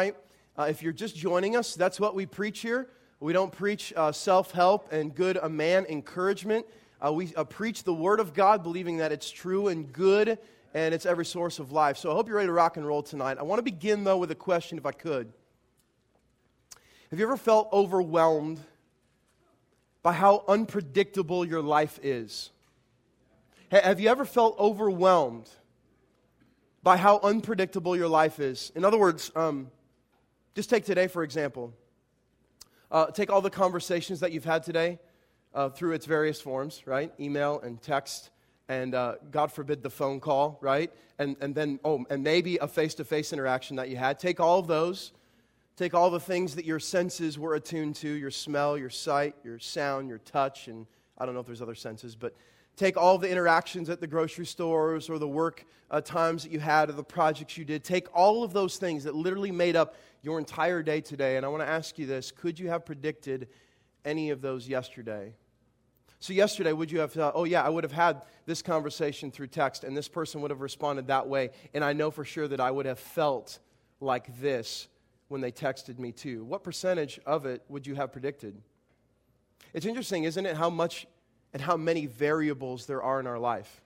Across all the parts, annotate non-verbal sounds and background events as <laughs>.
Uh, if you're just joining us, that's what we preach here. We don't preach uh, self help and good a man encouragement. Uh, we uh, preach the Word of God, believing that it's true and good and it's every source of life. So I hope you're ready to rock and roll tonight. I want to begin, though, with a question, if I could. Have you ever felt overwhelmed by how unpredictable your life is? Have you ever felt overwhelmed by how unpredictable your life is? In other words, um, just take today, for example. Uh, take all the conversations that you've had today uh, through its various forms, right? Email and text, and uh, God forbid the phone call, right? And, and then, oh, and maybe a face to face interaction that you had. Take all of those. Take all the things that your senses were attuned to your smell, your sight, your sound, your touch, and I don't know if there's other senses, but take all the interactions at the grocery stores or the work uh, times that you had or the projects you did. Take all of those things that literally made up your entire day today. And I want to ask you this could you have predicted any of those yesterday? So, yesterday, would you have thought, oh, yeah, I would have had this conversation through text, and this person would have responded that way, and I know for sure that I would have felt like this when they texted me too? What percentage of it would you have predicted? It's interesting, isn't it, how much and how many variables there are in our life.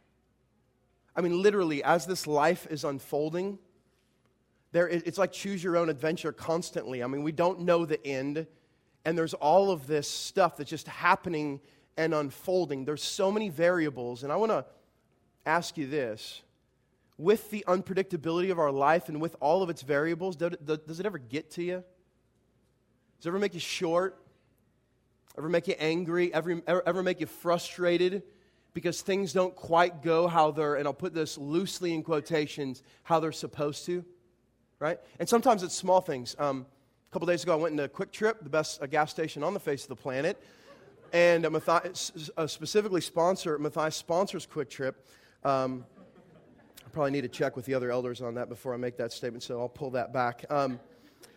I mean, literally, as this life is unfolding, there, it's like choose your own adventure constantly. I mean, we don't know the end, and there's all of this stuff that's just happening and unfolding. There's so many variables, and I want to ask you this. With the unpredictability of our life and with all of its variables, does it ever get to you? Does it ever make you short? Ever make you angry? Ever, ever, ever make you frustrated because things don't quite go how they're, and I'll put this loosely in quotations, how they're supposed to? Right? And sometimes it's small things. Um, a couple days ago, I went into QuikTrip, the best uh, gas station on the face of the planet. And uh, Matthias, uh, specifically sponsor, Matthias sponsors QuikTrip. Um, I probably need to check with the other elders on that before I make that statement, so I'll pull that back. Um,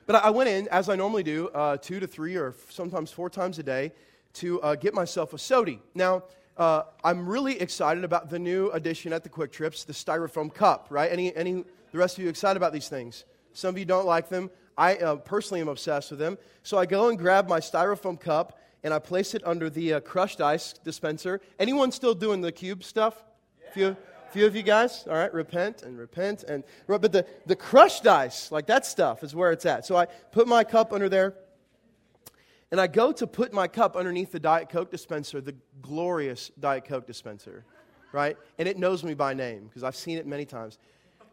but I went in, as I normally do, uh, two to three or sometimes four times a day to uh, get myself a sody. Now, uh, I'm really excited about the new addition at the QuikTrips, the styrofoam cup, right? Any, any, the rest of you excited about these things? Some of you don't like them. I uh, personally am obsessed with them. So I go and grab my styrofoam cup and I place it under the uh, crushed ice dispenser. Anyone still doing the cube stuff? Yeah. Few? Few of you guys, all right, repent and repent and but the, the crushed ice, like that stuff is where it's at. So I put my cup under there, and I go to put my cup underneath the Diet Coke dispenser, the glorious Diet Coke dispenser, right? And it knows me by name because I've seen it many times.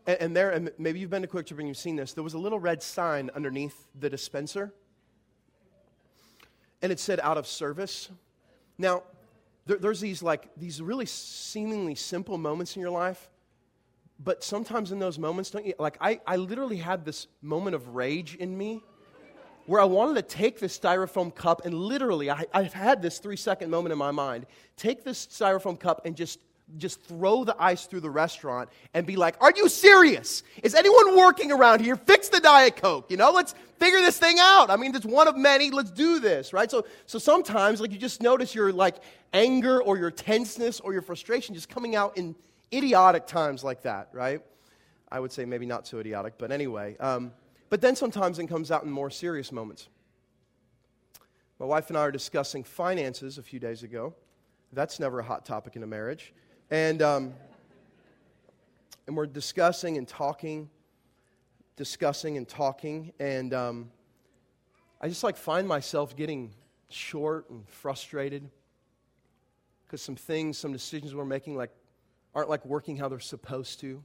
And, and there, and maybe you've been to QuikTrip and you've seen this. There was a little red sign underneath the dispenser, and it said "out of service." Now, there, there's these like these really seemingly simple moments in your life but sometimes in those moments don't you like I, I literally had this moment of rage in me where i wanted to take this styrofoam cup and literally I, i've had this three second moment in my mind. Take this styrofoam cup and just just throw the ice through the restaurant and be like, Are you serious? Is anyone working around here? Fix the Diet Coke. You know, let's figure this thing out. I mean, it's one of many. Let's do this, right? So, so sometimes, like, you just notice your, like, anger or your tenseness or your frustration just coming out in idiotic times like that, right? I would say maybe not so idiotic, but anyway. Um, but then sometimes it comes out in more serious moments. My wife and I are discussing finances a few days ago. That's never a hot topic in a marriage. And, um, and we're discussing and talking, discussing and talking. And um, I just like find myself getting short and frustrated because some things, some decisions we're making, like aren't like working how they're supposed to.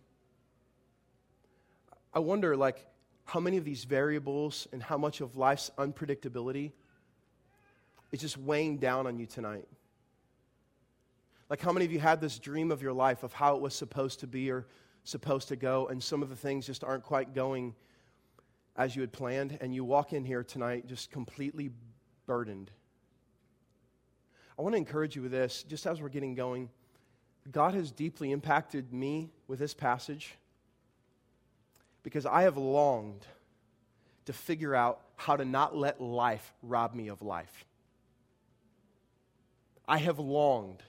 I wonder, like, how many of these variables and how much of life's unpredictability is just weighing down on you tonight. Like, how many of you had this dream of your life of how it was supposed to be or supposed to go, and some of the things just aren't quite going as you had planned, and you walk in here tonight just completely burdened? I want to encourage you with this, just as we're getting going. God has deeply impacted me with this passage because I have longed to figure out how to not let life rob me of life. I have longed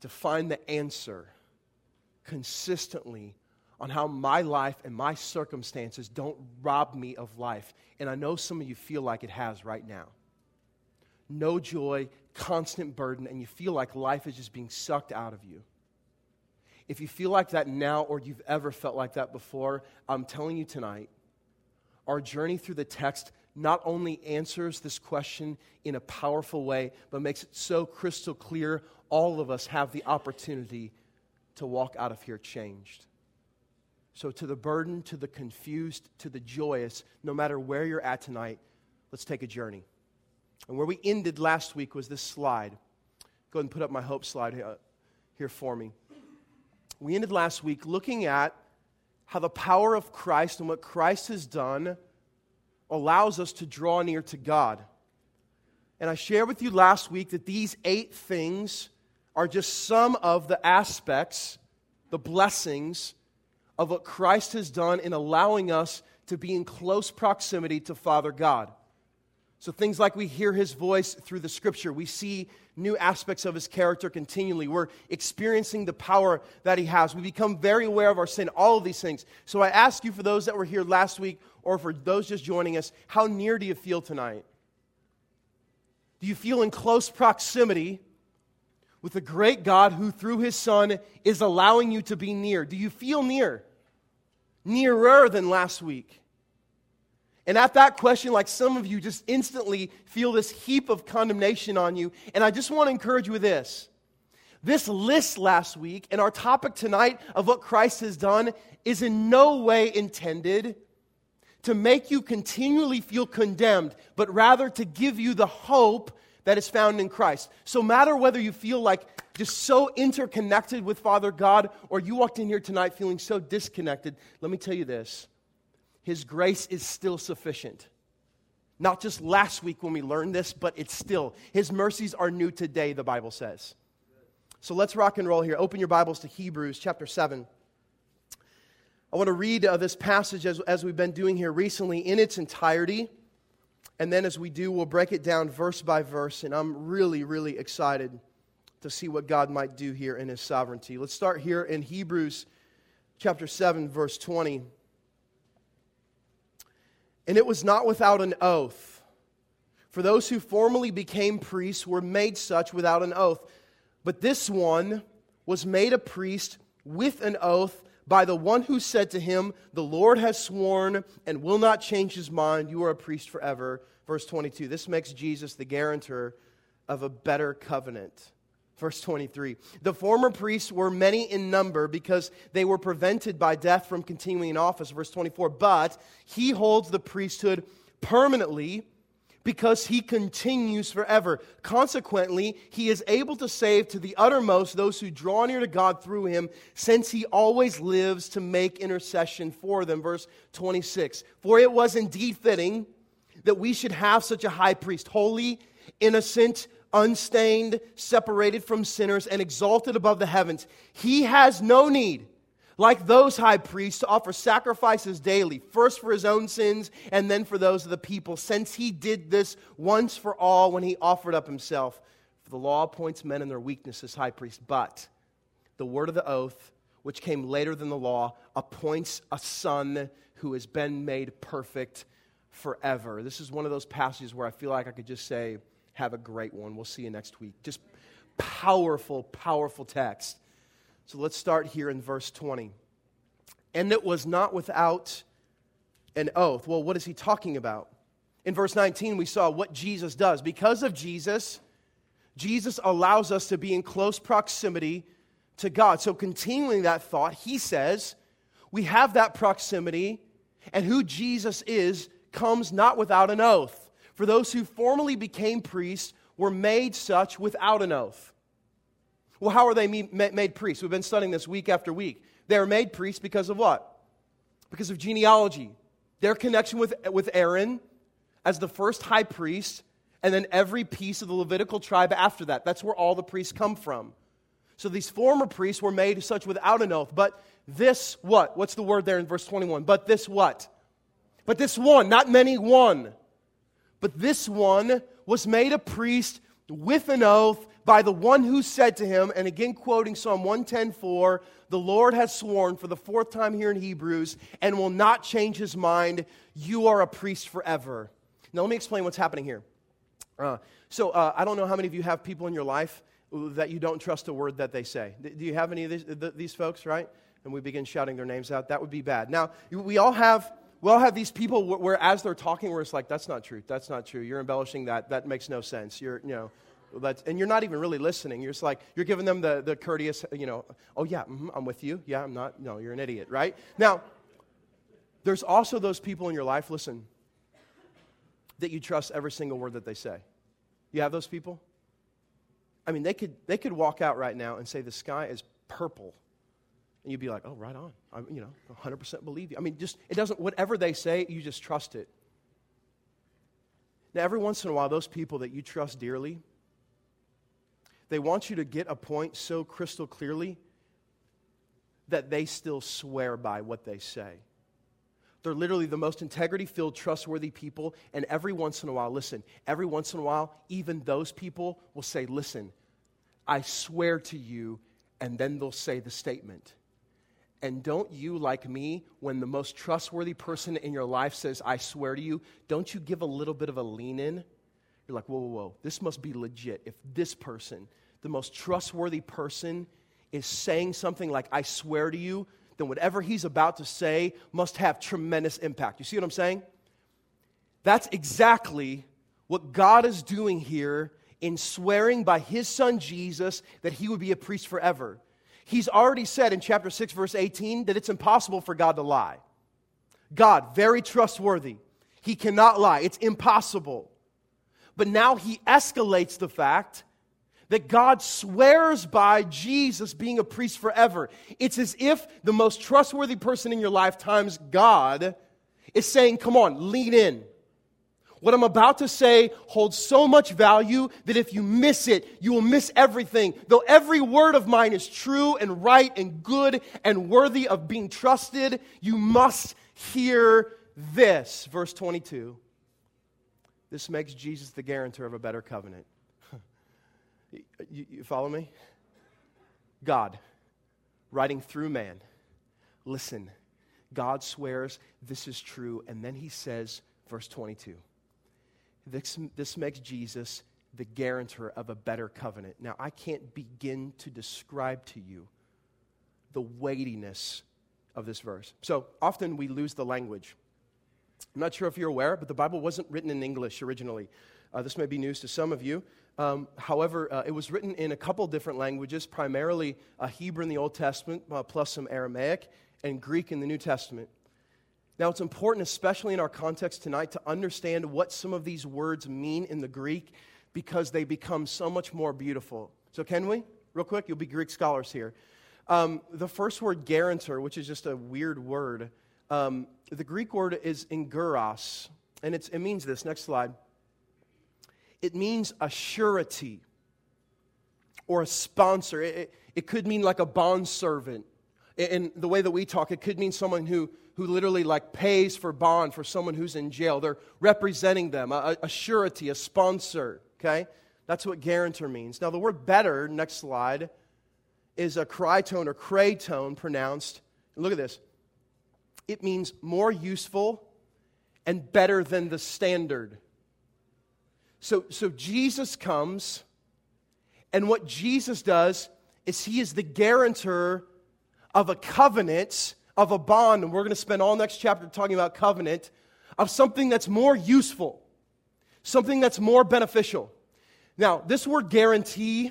to find the answer consistently on how my life and my circumstances don't rob me of life. And I know some of you feel like it has right now. No joy, constant burden, and you feel like life is just being sucked out of you. If you feel like that now or you've ever felt like that before, I'm telling you tonight, our journey through the text not only answers this question in a powerful way, but makes it so crystal clear all of us have the opportunity to walk out of here changed. So, to the burdened, to the confused, to the joyous, no matter where you're at tonight, let's take a journey. And where we ended last week was this slide. Go ahead and put up my hope slide uh, here for me. We ended last week looking at how the power of Christ and what Christ has done allows us to draw near to God. And I shared with you last week that these eight things are just some of the aspects, the blessings of what Christ has done in allowing us to be in close proximity to Father God. So, things like we hear his voice through the scripture, we see new aspects of his character continually. We're experiencing the power that he has. We become very aware of our sin, all of these things. So, I ask you, for those that were here last week or for those just joining us, how near do you feel tonight? Do you feel in close proximity with the great God who, through his Son, is allowing you to be near? Do you feel near? Nearer than last week. And at that question, like some of you just instantly feel this heap of condemnation on you. And I just want to encourage you with this. This list last week and our topic tonight of what Christ has done is in no way intended to make you continually feel condemned, but rather to give you the hope that is found in Christ. So, matter whether you feel like just so interconnected with Father God or you walked in here tonight feeling so disconnected, let me tell you this his grace is still sufficient. Not just last week when we learned this, but it's still. His mercies are new today, the Bible says. So let's rock and roll here. Open your Bibles to Hebrews chapter 7. I want to read uh, this passage as, as we've been doing here recently in its entirety. And then as we do, we'll break it down verse by verse. And I'm really, really excited to see what God might do here in His sovereignty. Let's start here in Hebrews chapter 7, verse 20. And it was not without an oath. For those who formerly became priests were made such without an oath. But this one was made a priest with an oath by the one who said to him, The Lord has sworn and will not change his mind. You are a priest forever. Verse 22. This makes Jesus the guarantor of a better covenant. Verse 23 The former priests were many in number because they were prevented by death from continuing in office. Verse 24 But he holds the priesthood permanently because he continues forever. Consequently, he is able to save to the uttermost those who draw near to God through him, since he always lives to make intercession for them. Verse 26 For it was indeed fitting that we should have such a high priest, holy, innocent, unstained, separated from sinners, and exalted above the heavens. He has no need, like those high priests, to offer sacrifices daily, first for his own sins and then for those of the people, since he did this once for all when he offered up himself. For the law appoints men in their weakness as high priests, but the word of the oath, which came later than the law, appoints a son who has been made perfect forever. This is one of those passages where I feel like I could just say, have a great one. We'll see you next week. Just powerful, powerful text. So let's start here in verse 20. And it was not without an oath. Well, what is he talking about? In verse 19, we saw what Jesus does. Because of Jesus, Jesus allows us to be in close proximity to God. So, continuing that thought, he says, we have that proximity, and who Jesus is comes not without an oath. For those who formerly became priests were made such without an oath. Well, how are they made priests? We've been studying this week after week. They are made priests because of what? Because of genealogy. Their connection with, with Aaron as the first high priest, and then every piece of the Levitical tribe after that. That's where all the priests come from. So these former priests were made such without an oath. But this what? What's the word there in verse 21? But this what? But this one, not many, one but this one was made a priest with an oath by the one who said to him, and again quoting Psalm 110:4, the Lord has sworn for the fourth time here in Hebrews and will not change his mind, you are a priest forever. Now, let me explain what's happening here. Uh, so, uh, I don't know how many of you have people in your life that you don't trust a word that they say. Do you have any of these, these folks, right? And we begin shouting their names out. That would be bad. Now, we all have. We all have these people where, where as they're talking, where it's like, that's not true. That's not true. You're embellishing that. That makes no sense. You're, you know, that's, and you're not even really listening. You're just like, you're giving them the, the courteous, you know, oh, yeah, mm-hmm, I'm with you. Yeah, I'm not. No, you're an idiot, right? Now, there's also those people in your life, listen, that you trust every single word that they say. You have those people? I mean, they could, they could walk out right now and say, the sky is purple. And you'd be like, oh, right on. I, you know, 100% believe you. I mean, just, it doesn't, whatever they say, you just trust it. Now, every once in a while, those people that you trust dearly, they want you to get a point so crystal clearly that they still swear by what they say. They're literally the most integrity filled, trustworthy people. And every once in a while, listen, every once in a while, even those people will say, Listen, I swear to you. And then they'll say the statement. And don't you, like me, when the most trustworthy person in your life says, I swear to you, don't you give a little bit of a lean in? You're like, whoa, whoa, whoa, this must be legit. If this person, the most trustworthy person, is saying something like, I swear to you, then whatever he's about to say must have tremendous impact. You see what I'm saying? That's exactly what God is doing here in swearing by his son Jesus that he would be a priest forever. He's already said in chapter 6, verse 18, that it's impossible for God to lie. God, very trustworthy. He cannot lie. It's impossible. But now he escalates the fact that God swears by Jesus being a priest forever. It's as if the most trustworthy person in your lifetime's God is saying, Come on, lean in. What I'm about to say holds so much value that if you miss it, you will miss everything. Though every word of mine is true and right and good and worthy of being trusted, you must hear this. Verse 22. This makes Jesus the guarantor of a better covenant. <laughs> you, you follow me? God, writing through man, listen, God swears this is true, and then he says, verse 22, this, this makes Jesus the guarantor of a better covenant. Now, I can't begin to describe to you the weightiness of this verse. So often we lose the language. I'm not sure if you're aware, but the Bible wasn't written in English originally. Uh, this may be news to some of you. Um, however, uh, it was written in a couple different languages, primarily uh, Hebrew in the Old Testament, uh, plus some Aramaic, and Greek in the New Testament. Now, it's important, especially in our context tonight, to understand what some of these words mean in the Greek because they become so much more beautiful. So, can we? Real quick, you'll be Greek scholars here. Um, the first word, guarantor, which is just a weird word, um, the Greek word is enguros, and it means this. Next slide. It means a surety or a sponsor. It, it, it could mean like a bond servant. In the way that we talk, it could mean someone who who literally like pays for bond for someone who's in jail. They're representing them, a, a surety, a sponsor, okay? That's what guarantor means. Now, the word better, next slide, is a critone or cratone pronounced. Look at this. It means more useful and better than the standard. So, so Jesus comes, and what Jesus does is he is the guarantor of a covenant of a bond, and we're going to spend all next chapter talking about covenant, of something that's more useful, something that's more beneficial. Now, this word guarantee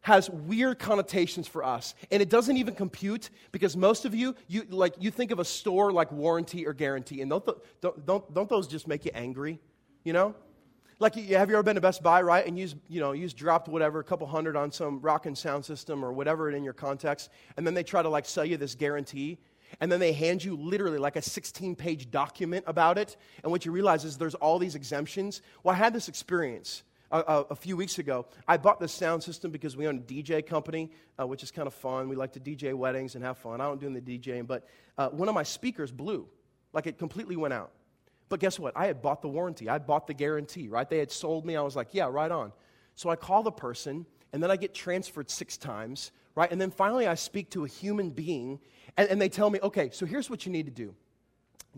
has weird connotations for us and it doesn't even compute because most of you you like you think of a store like warranty or guarantee and don't, don't, don't, don't those just make you angry you know like have you ever been to best buy right and you you know you just dropped whatever a couple hundred on some rock and sound system or whatever in your context and then they try to like sell you this guarantee and then they hand you literally like a 16 page document about it. And what you realize is there's all these exemptions. Well, I had this experience. A, a, few weeks ago, I bought this sound system because we own a DJ company, uh, which is kind of fun. We like to DJ weddings and have fun. I don't do the DJing, but uh, one of my speakers blew. Like it completely went out. But guess what? I had bought the warranty, I bought the guarantee, right? They had sold me. I was like, yeah, right on. So I call the person, and then I get transferred six times, right? And then finally I speak to a human being, and, and they tell me, okay, so here's what you need to do.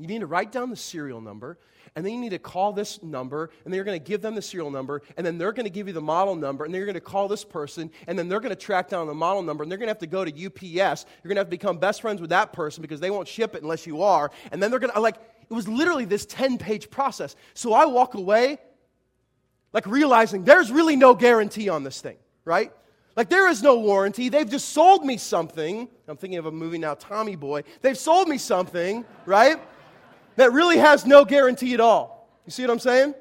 You need to write down the serial number, and then you need to call this number, and then you're going to give them the serial number, and then they're going to give you the model number, and then you're going to call this person, and then they're going to track down the model number, and they're going to have to go to UPS. You're going to have to become best friends with that person because they won't ship it unless you are. And then they're going to, like, it was literally this 10 page process. So I walk away, like, realizing there's really no guarantee on this thing, right? Like, there is no warranty. They've just sold me something. I'm thinking of a movie now, Tommy Boy. They've sold me something, right? That really has no guarantee at all. You see what I'm saying?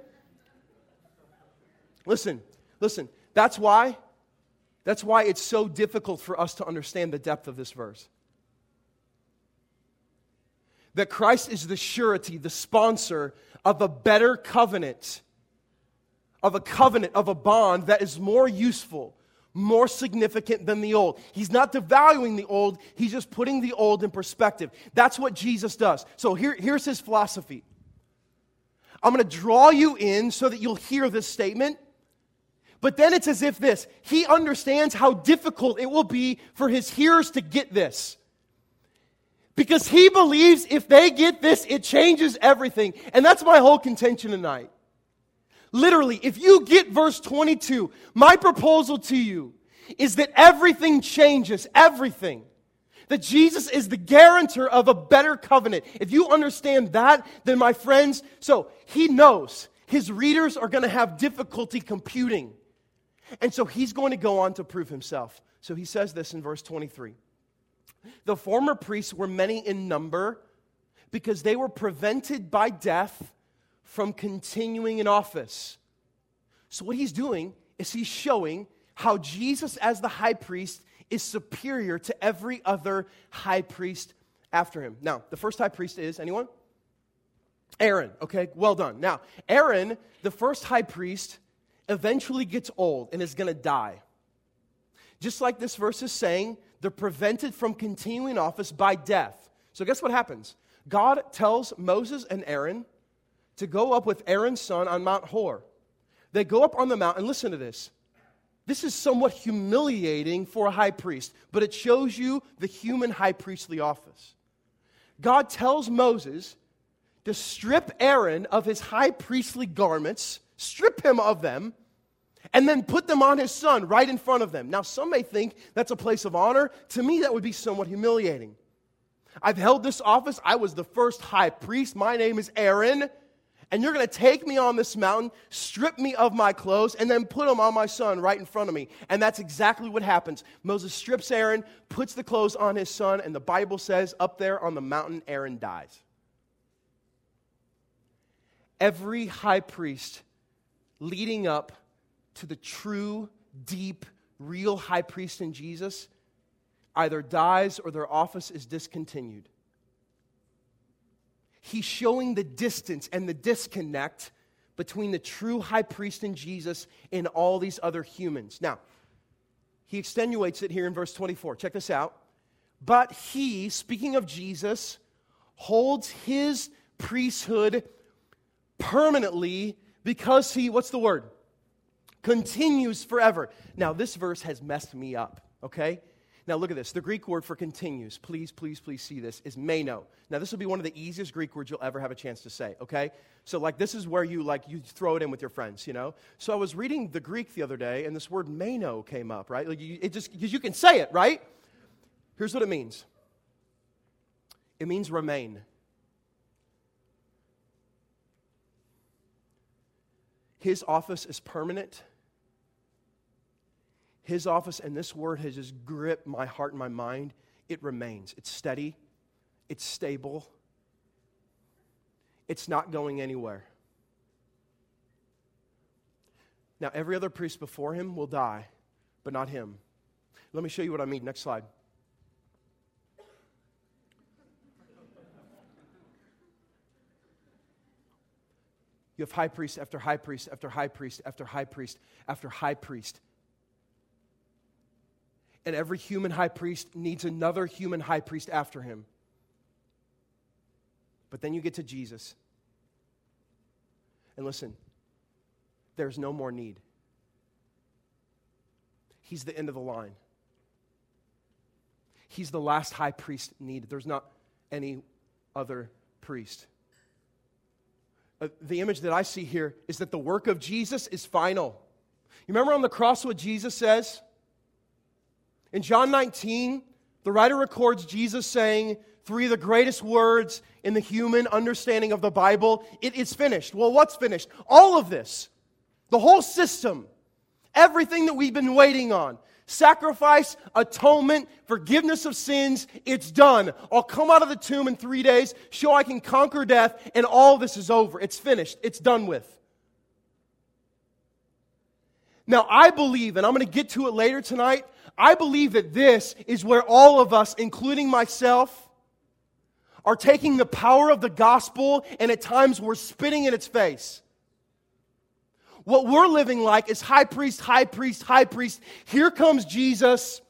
Listen, listen. That's why that's why it's so difficult for us to understand the depth of this verse. That Christ is the surety, the sponsor of a better covenant, of a covenant, of a bond that is more useful, more significant than the old. He's not devaluing the old, he's just putting the old in perspective. That's what Jesus does. So here, here's his philosophy I'm going to draw you in so that you'll hear this statement. But then it's as if this he understands how difficult it will be for his hearers to get this. Because he believes if they get this, it changes everything. And that's my whole contention tonight. Literally, if you get verse 22, my proposal to you is that everything changes, everything. That Jesus is the guarantor of a better covenant. If you understand that, then my friends, so he knows his readers are going to have difficulty computing. And so he's going to go on to prove himself. So he says this in verse 23 The former priests were many in number because they were prevented by death from continuing in office. So, what he's doing is he's showing how Jesus, as the high priest, is superior to every other high priest after him. Now, the first high priest is anyone? Aaron. Okay, well done. Now, Aaron, the first high priest, eventually gets old and is going to die. Just like this verse is saying, they're prevented from continuing office by death. So, guess what happens? God tells Moses and Aaron to go up with Aaron's son on Mount Hor. They go up on the mountain. Listen to this. This is somewhat humiliating for a high priest, but it shows you the human high priestly office. God tells Moses to strip Aaron of his high priestly garments, strip him of them, and then put them on his son right in front of them. Now, some may think that's a place of honor. To me, that would be somewhat humiliating. I've held this office. I was the first high priest. My name is Aaron and you're going to take me on this mountain, strip me of my clothes, and then put them on my son right in front of me. And that's exactly what happens. Moses strips Aaron, puts the clothes on his son, and the Bible says up there on the mountain, Aaron dies. Every high priest leading up to the true, deep, real high priest in Jesus either dies or their office is discontinued he's showing the distance and the disconnect between the true high priest and Jesus and all these other humans. Now, he extenuates it here in verse 24. Check this out. But he, speaking of Jesus, holds his priesthood permanently because he, what's the word? Continues forever. Now, this verse has messed me up, okay? Now, look at this. The Greek word for continues, please, please, please see this, is meno. Now, this will be one of the easiest Greek words you'll ever have a chance to say, okay? So, like, this is where you, like, you throw it in with your friends, you know? So, I was reading the Greek the other day, and this word meno came up, right? Like, you, it just, because you can say it, right? Here's what it means it means remain. His office is permanent his office and this word has just gripped my heart and my mind. It remains. It's steady, it's stable, it's not going anywhere. Now, every other priest before him will die, but not him. Let me show you what I mean. Next slide. You have high priest after high priest after high priest after high priest after high priest and every human high priest needs another human high priest after him. But then you get to Jesus. And listen, there's no more need. He's the end of the line. He's the last high priest needed. There's not any other priest. Uh, the image that I see here is that the work of Jesus is final. You remember on the cross what Jesus says? In John 19, the writer records Jesus saying three of the greatest words in the human understanding of the Bible it is finished. Well, what's finished? All of this, the whole system, everything that we've been waiting on sacrifice, atonement, forgiveness of sins. It's done. I'll come out of the tomb in three days, show I can conquer death, and all this is over. It's finished. It's done with. Now, I believe, and I'm going to get to it later tonight, I believe that this is where all of us, including myself, are taking the power of the gospel and at times we're spitting in its face. What we're living like is high priest, high priest, high priest. Here comes Jesus,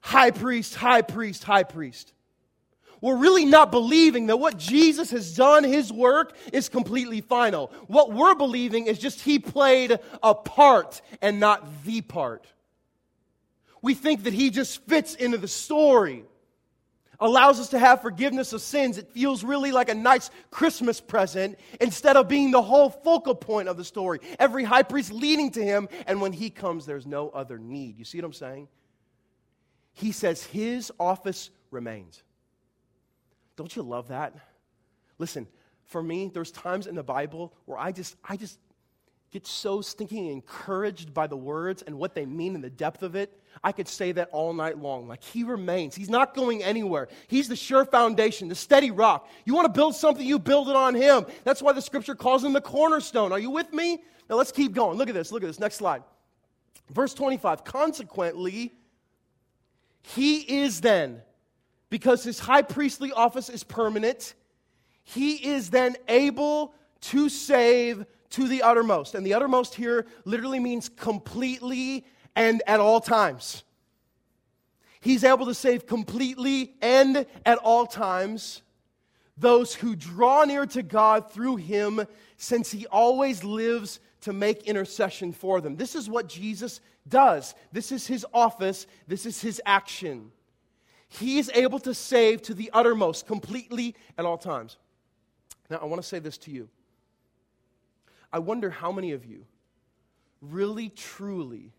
high priest, high priest, high priest. We're really not believing that what Jesus has done, his work, is completely final. What we're believing is just he played a part and not the part. We think that he just fits into the story allows us to have forgiveness of sins. It feels really like a nice Christmas present instead of being the whole focal point of the story. Every high priest leading to him, and when he comes, there's no other need. You see what I'm saying? He says his office remains. Don't you love that? Listen, for me, there's times in the Bible where I just, I just get so stinking encouraged by the words and what they mean in the depth of it. I could say that all night long. Like he remains. He's not going anywhere. He's the sure foundation, the steady rock. You want to build something, you build it on him. That's why the scripture calls him the cornerstone. Are you with me? Now let's keep going. Look at this. Look at this. Next slide. Verse 25. Consequently, he is then, because his high priestly office is permanent, he is then able to save to the uttermost. And the uttermost here literally means completely and at all times. He's able to save completely and at all times those who draw near to God through him, since he always lives to make intercession for them. This is what Jesus does. This is his office, this is his action. He is able to save to the uttermost, completely at all times. Now, I want to say this to you. I wonder how many of you really, truly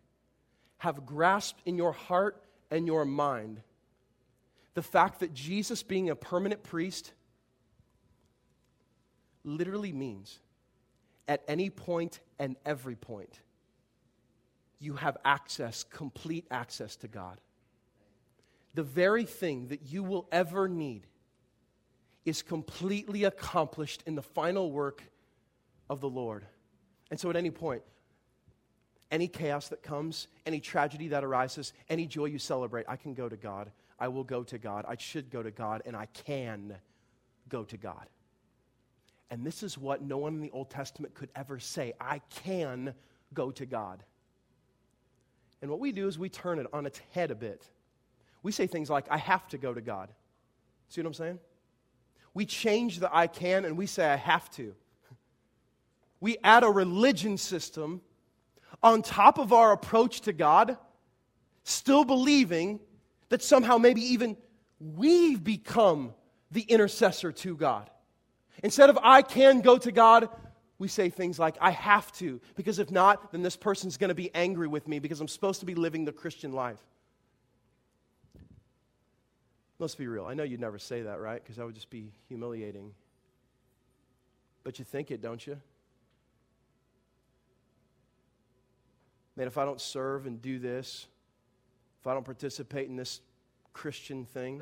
have grasped in your heart and your mind the fact that Jesus being a permanent priest literally means at any point and every point, you have access, complete access to God. The very thing that you will ever need is completely accomplished in the final work of the Lord. And so at any point, any chaos that comes, any tragedy that arises, any joy you celebrate, I can go to God. I will go to God. I should go to God, and I can go to God. And this is what no one in the Old Testament could ever say I can go to God. And what we do is we turn it on its head a bit. We say things like, I have to go to God. See what I'm saying? We change the I can and we say, I have to we add a religion system on top of our approach to God, still believing that somehow maybe even we've become the intercessor to God. Instead of I can go to God, we say things like, I have to, because if not, then this person's going to be angry with me because I'm supposed to be living the Christian life. Let's be real. I know you'd never say that, right? Because that would just be humiliating. But you think it, don't you? Man, if I don't serve and do this, if I don't participate in this Christian thing,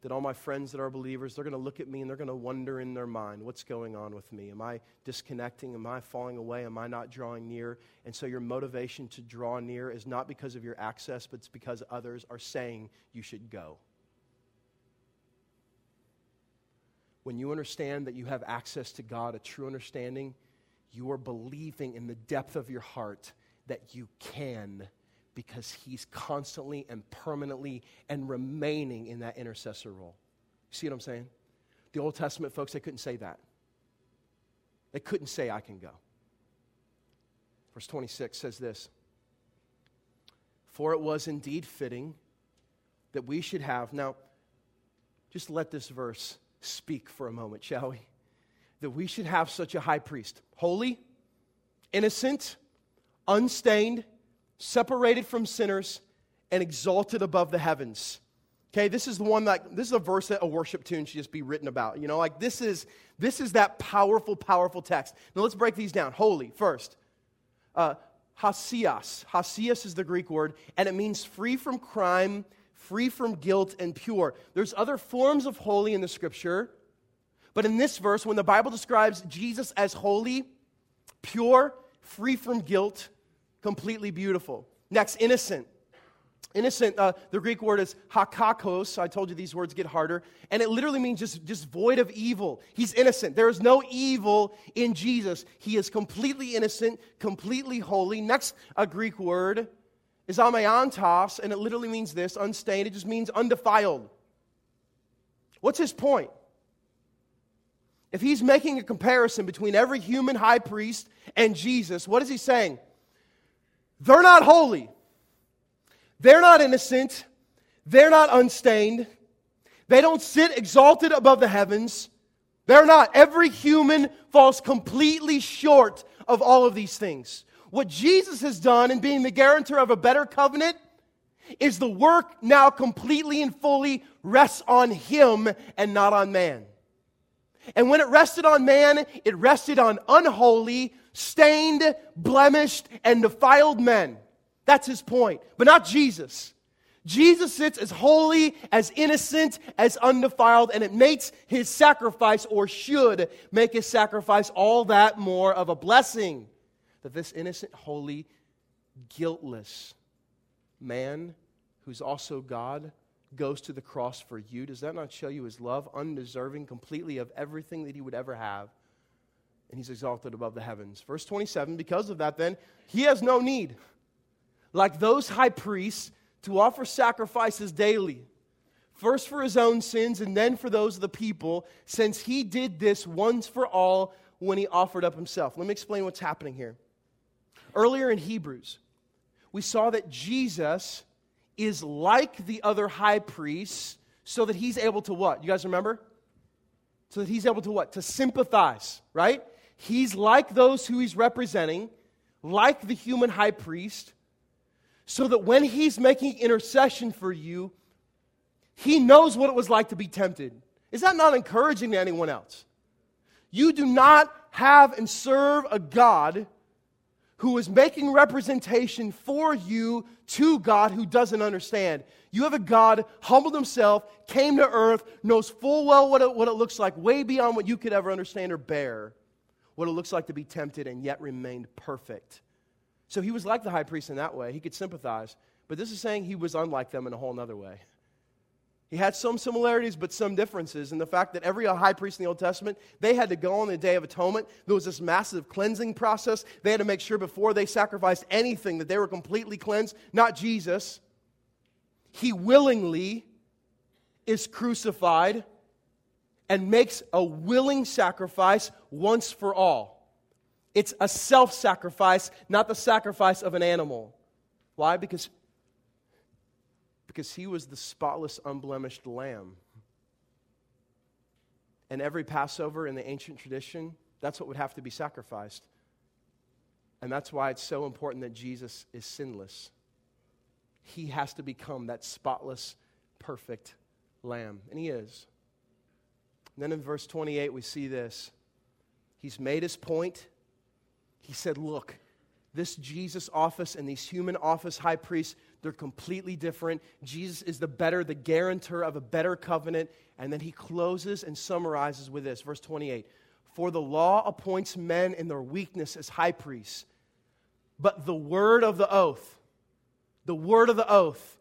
that all my friends that are believers, they're going to look at me and they're going to wonder in their mind, what's going on with me? Am I disconnecting? Am I falling away? Am I not drawing near? And so your motivation to draw near is not because of your access, but it's because others are saying you should go. When you understand that you have access to God, a true understanding, you are believing in the depth of your heart that you can because he's constantly and permanently and remaining in that intercessor role. See what I'm saying? The Old Testament folks, they couldn't say that. They couldn't say, I can go. Verse 26 says this For it was indeed fitting that we should have. Now, just let this verse speak for a moment, shall we? That we should have such a high priest, holy, innocent, unstained, separated from sinners, and exalted above the heavens. Okay, this is the one that this is a verse that a worship tune should just be written about. You know, like this is this is that powerful, powerful text. Now let's break these down. Holy first. Uh, hasias. Hasias is the Greek word, and it means free from crime, free from guilt, and pure. There's other forms of holy in the scripture, but in this verse, when the Bible describes Jesus as holy, pure, free from guilt, completely beautiful. Next, innocent. Innocent, uh, the Greek word is hakakos. I told you these words get harder. And it literally means just, just void of evil. He's innocent. There is no evil in Jesus. He is completely innocent, completely holy. Next, a Greek word is amaiantos, and it literally means this unstained. It just means undefiled. What's his point? If he's making a comparison between every human high priest and Jesus, what is he saying? They're not holy. They're not innocent. They're not unstained. They don't sit exalted above the heavens. They're not. Every human falls completely short of all of these things. What Jesus has done in being the guarantor of a better covenant is the work now completely and fully rests on him and not on man. And when it rested on man, it rested on unholy, stained, blemished, and defiled men. That's his point, but not Jesus. Jesus sits as holy, as innocent, as undefiled, and it makes his sacrifice, or should make his sacrifice, all that more of a blessing. That this innocent, holy, guiltless man, who's also God, goes to the cross for you. Does that not show you his love, undeserving completely of everything that he would ever have? And he's exalted above the heavens. Verse 27 Because of that, then, he has no need like those high priests, to offer sacrifices daily, first for his own sins and then for those of the people, since he did this once for all when he offered up himself. Let me explain what's happening here. Earlier in Hebrews, we saw that Jesus is like the other high priests so that he's able to what? You guys remember? So that he's able to what? To sympathize, right? He's like those who he's representing, like the human high priest, so that when he's making intercession for you, he knows what it was like to be tempted. Is that not encouraging to anyone else? You do not have and serve a God who is making representation for you to God who doesn't understand. You have a God humbled himself, came to earth, knows full well what it, what it looks like, way beyond what you could ever understand or bear, what it looks like to be tempted and yet remained perfect. So he was like the high priest in that way. He could sympathize. But this is saying he was unlike them in a whole other way. He had some similarities, but some differences. And the fact that every high priest in the Old Testament, they had to go on the Day of Atonement. There was this massive cleansing process. They had to make sure before they sacrificed anything that they were completely cleansed. Not Jesus. He willingly is crucified and makes a willing sacrifice once for all. It's a self sacrifice, not the sacrifice of an animal. Why? Because, because he was the spotless, unblemished lamb. And every Passover in the ancient tradition, that's what would have to be sacrificed. And that's why it's so important that Jesus is sinless. He has to become that spotless, perfect lamb. And he is. And then in verse 28, we see this. He's made his point. He said, Look, this Jesus office and these human office high priests, they're completely different. Jesus is the better, the guarantor of a better covenant. And then he closes and summarizes with this, verse 28 For the law appoints men in their weakness as high priests, but the word of the oath, the word of the oath,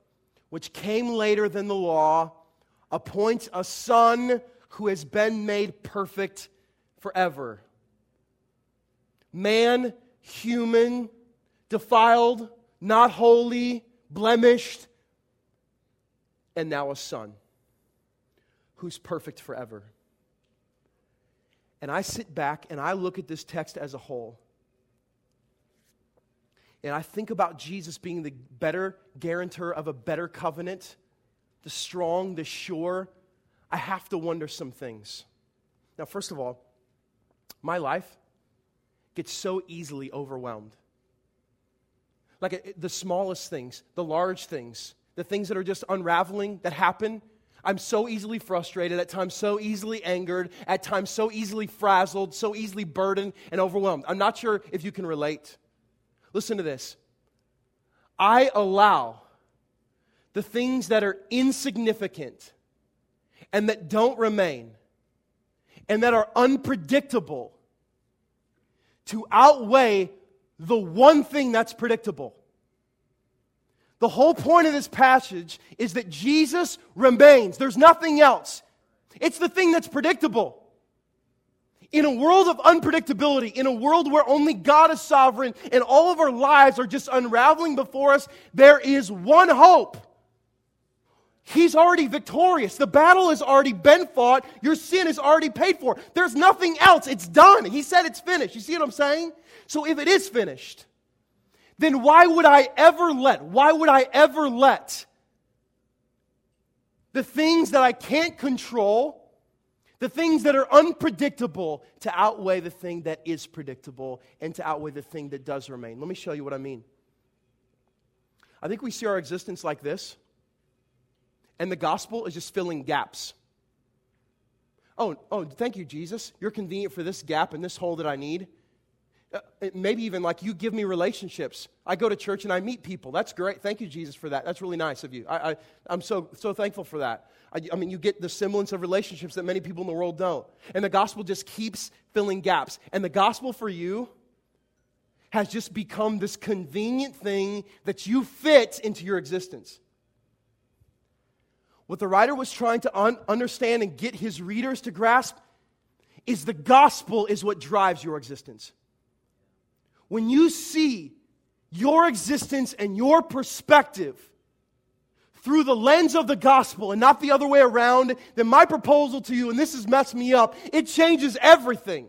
which came later than the law, appoints a son who has been made perfect forever man, human, defiled, not holy, blemished, and now a son who's perfect forever. And I sit back and I look at this text as a whole. and I think about Jesus being the better guarantor of a better covenant, the strong, the sure, I have to wonder some things. Now, first of all, my life gets so easily overwhelmed. Like the smallest things, the large things, the things that are just unraveling that happen. I'm so easily frustrated, at times so easily angered, at times so easily frazzled, so easily burdened and overwhelmed. I'm not sure if you can relate. Listen to this. I allow the things that are insignificant and that don't remain and that are unpredictable to outweigh the one thing that's predictable. The whole point of this passage is that Jesus remains. There's nothing else. It's the thing that's predictable. In a world of unpredictability, in a world where only God is sovereign and all of our lives are just unraveling before us, there is one hope. He's already victorious. The battle has already been fought. Your sin is already paid for. There's nothing else. It's done. He said it's finished. You see what I'm saying? So if it is finished, then why would I ever let, why would I ever let the things that I can't control, the things that are unpredictable, to outweigh the thing that is predictable and to outweigh the thing that does remain? Let me show you what I mean. I think we see our existence like this and the gospel is just filling gaps. Oh, oh, thank you, Jesus. You're convenient for this gap and this hole that I need. Uh, maybe even like you give me relationships. I go to church and I meet people. That's great. Thank you, Jesus, for that. That's really nice of you. I, am so, so thankful for that. I, I mean, you get the semblance of relationships that many people in the world don't. And the gospel just keeps filling gaps. And the gospel for you has just become this convenient thing that you fit into your existence. What the writer was trying to un- understand and get his readers to grasp is the gospel is what drives your existence. When you see your existence and your perspective through the lens of the gospel and not the other way around, then my proposal to you, and this has messed me up, it changes everything.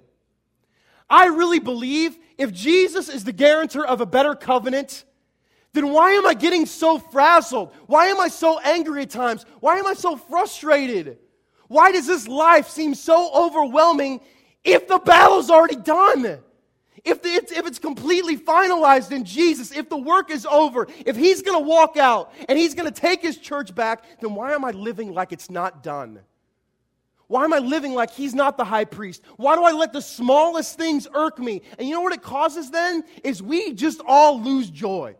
I really believe if Jesus is the guarantor of a better covenant, then why am I getting so frazzled? Why am I so angry at times? Why am I so frustrated? Why does this life seem so overwhelming if the battle's already done? If, it's, if it's completely finalized in Jesus, if the work is over, if He's going to walk out and He's going to take His church back, then why am I living like it's not done? Why am I living like He's not the high priest? Why do I let the smallest things irk me? And you know what it causes then? Is we just all lose joy.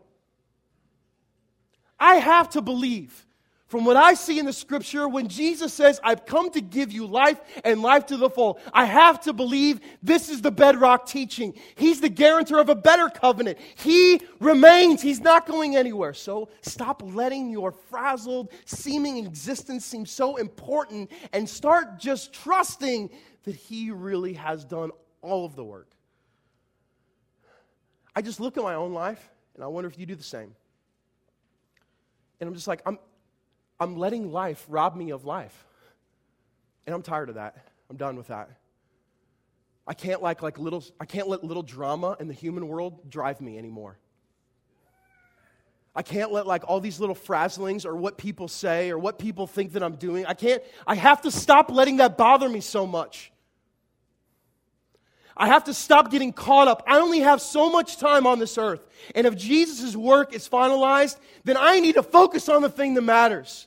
I have to believe from what I see in the scripture when Jesus says, I've come to give you life and life to the full. I have to believe this is the bedrock teaching. He's the guarantor of a better covenant. He remains. He's not going anywhere. So stop letting your frazzled, seeming existence seem so important and start just trusting that He really has done all of the work. I just look at my own life and I wonder if you do the same. And I'm just like, I'm, I'm letting life rob me of life. And I'm tired of that. I'm done with that. I can't like, like little, I can't let little drama in the human world drive me anymore. I can't let like all these little frazzlings or what people say or what people think that I'm doing. I can't, I have to stop letting that bother me so much. I have to stop getting caught up. I only have so much time on this earth. And if Jesus' work is finalized, then I need to focus on the thing that matters.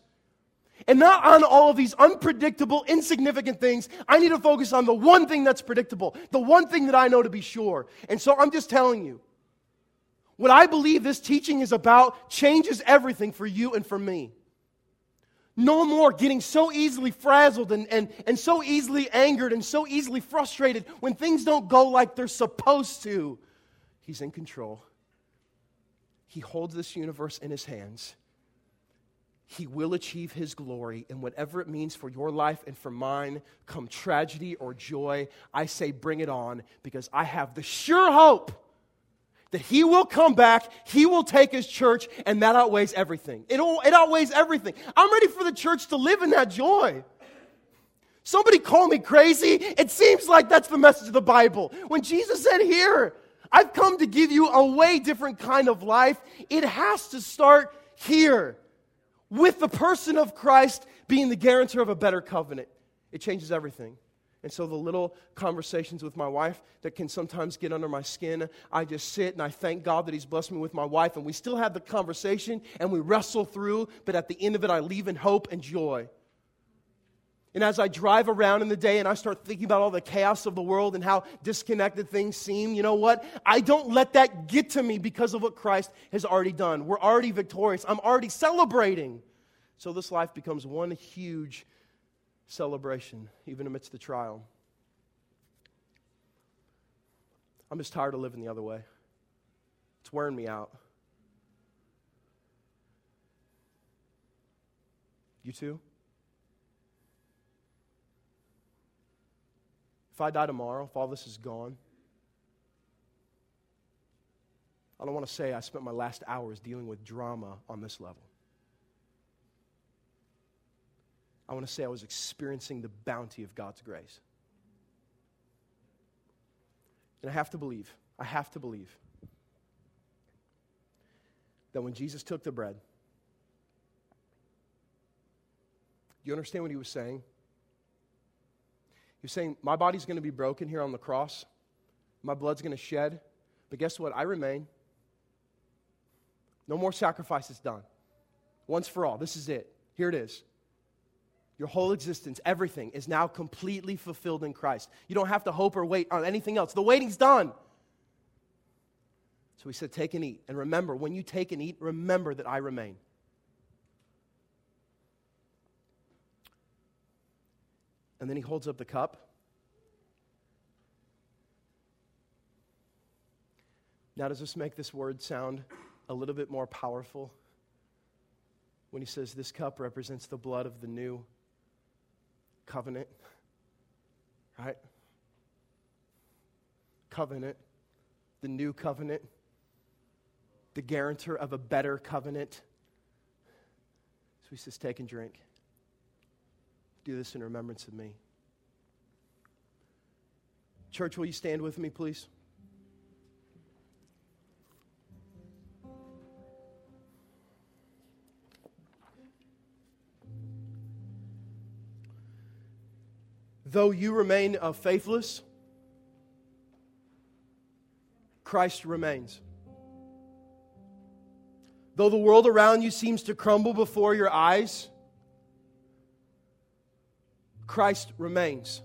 And not on all of these unpredictable, insignificant things. I need to focus on the one thing that's predictable, the one thing that I know to be sure. And so I'm just telling you, what I believe this teaching is about changes everything for you and for me. No more getting so easily frazzled and, and, and so easily angered and so easily frustrated when things don't go like they're supposed to. He's in control. He holds this universe in his hands. He will achieve his glory, and whatever it means for your life and for mine, come tragedy or joy, I say bring it on because I have the sure hope that he will come back, he will take his church, and that outweighs everything. It, it outweighs everything. I'm ready for the church to live in that joy. Somebody call me crazy. It seems like that's the message of the Bible. When Jesus said here, I've come to give you a way different kind of life. It has to start here with the person of Christ being the guarantor of a better covenant. It changes everything. And so the little conversations with my wife that can sometimes get under my skin, I just sit and I thank God that He's blessed me with my wife. And we still have the conversation and we wrestle through, but at the end of it, I leave in hope and joy. And as I drive around in the day and I start thinking about all the chaos of the world and how disconnected things seem, you know what? I don't let that get to me because of what Christ has already done. We're already victorious. I'm already celebrating. So this life becomes one huge celebration, even amidst the trial. I'm just tired of living the other way. It's wearing me out. You too? I die tomorrow, if all this is gone, I don't want to say I spent my last hours dealing with drama on this level. I want to say I was experiencing the bounty of God's grace. And I have to believe, I have to believe that when Jesus took the bread, you understand what he was saying? He was saying, My body's going to be broken here on the cross, my blood's going to shed, but guess what? I remain. No more sacrifices done. Once for all. This is it. Here it is. Your whole existence, everything is now completely fulfilled in Christ. You don't have to hope or wait on anything else. The waiting's done. So he said, Take and eat. And remember, when you take and eat, remember that I remain. And then he holds up the cup. Now, does this make this word sound a little bit more powerful? When he says this cup represents the blood of the new covenant, right? Covenant, the new covenant, the guarantor of a better covenant. So he says, Take and drink. Do this in remembrance of me. Church, will you stand with me, please? Though you remain uh, faithless, Christ remains. Though the world around you seems to crumble before your eyes, Christ remains.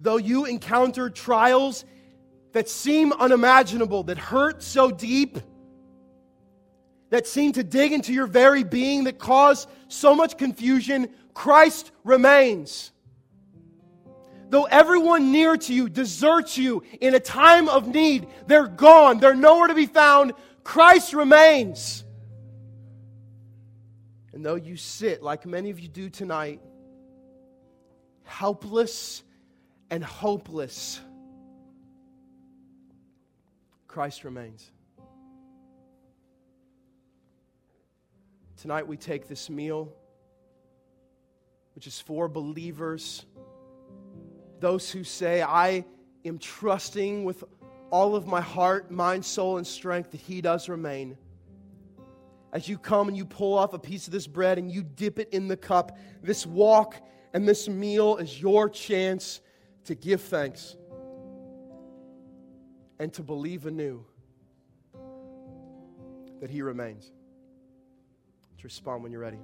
Though you encounter trials that seem unimaginable, that hurt so deep, that seem to dig into your very being, that cause so much confusion, Christ remains. Though everyone near to you deserts you in a time of need, they're gone, they're nowhere to be found, Christ remains. And though you sit, like many of you do tonight, helpless and hopeless, Christ remains. Tonight we take this meal, which is for believers, those who say, I am trusting with all of my heart, mind, soul, and strength that He does remain as you come and you pull off a piece of this bread and you dip it in the cup, this walk and this meal is your chance to give thanks and to believe anew that He remains. To respond when you're ready.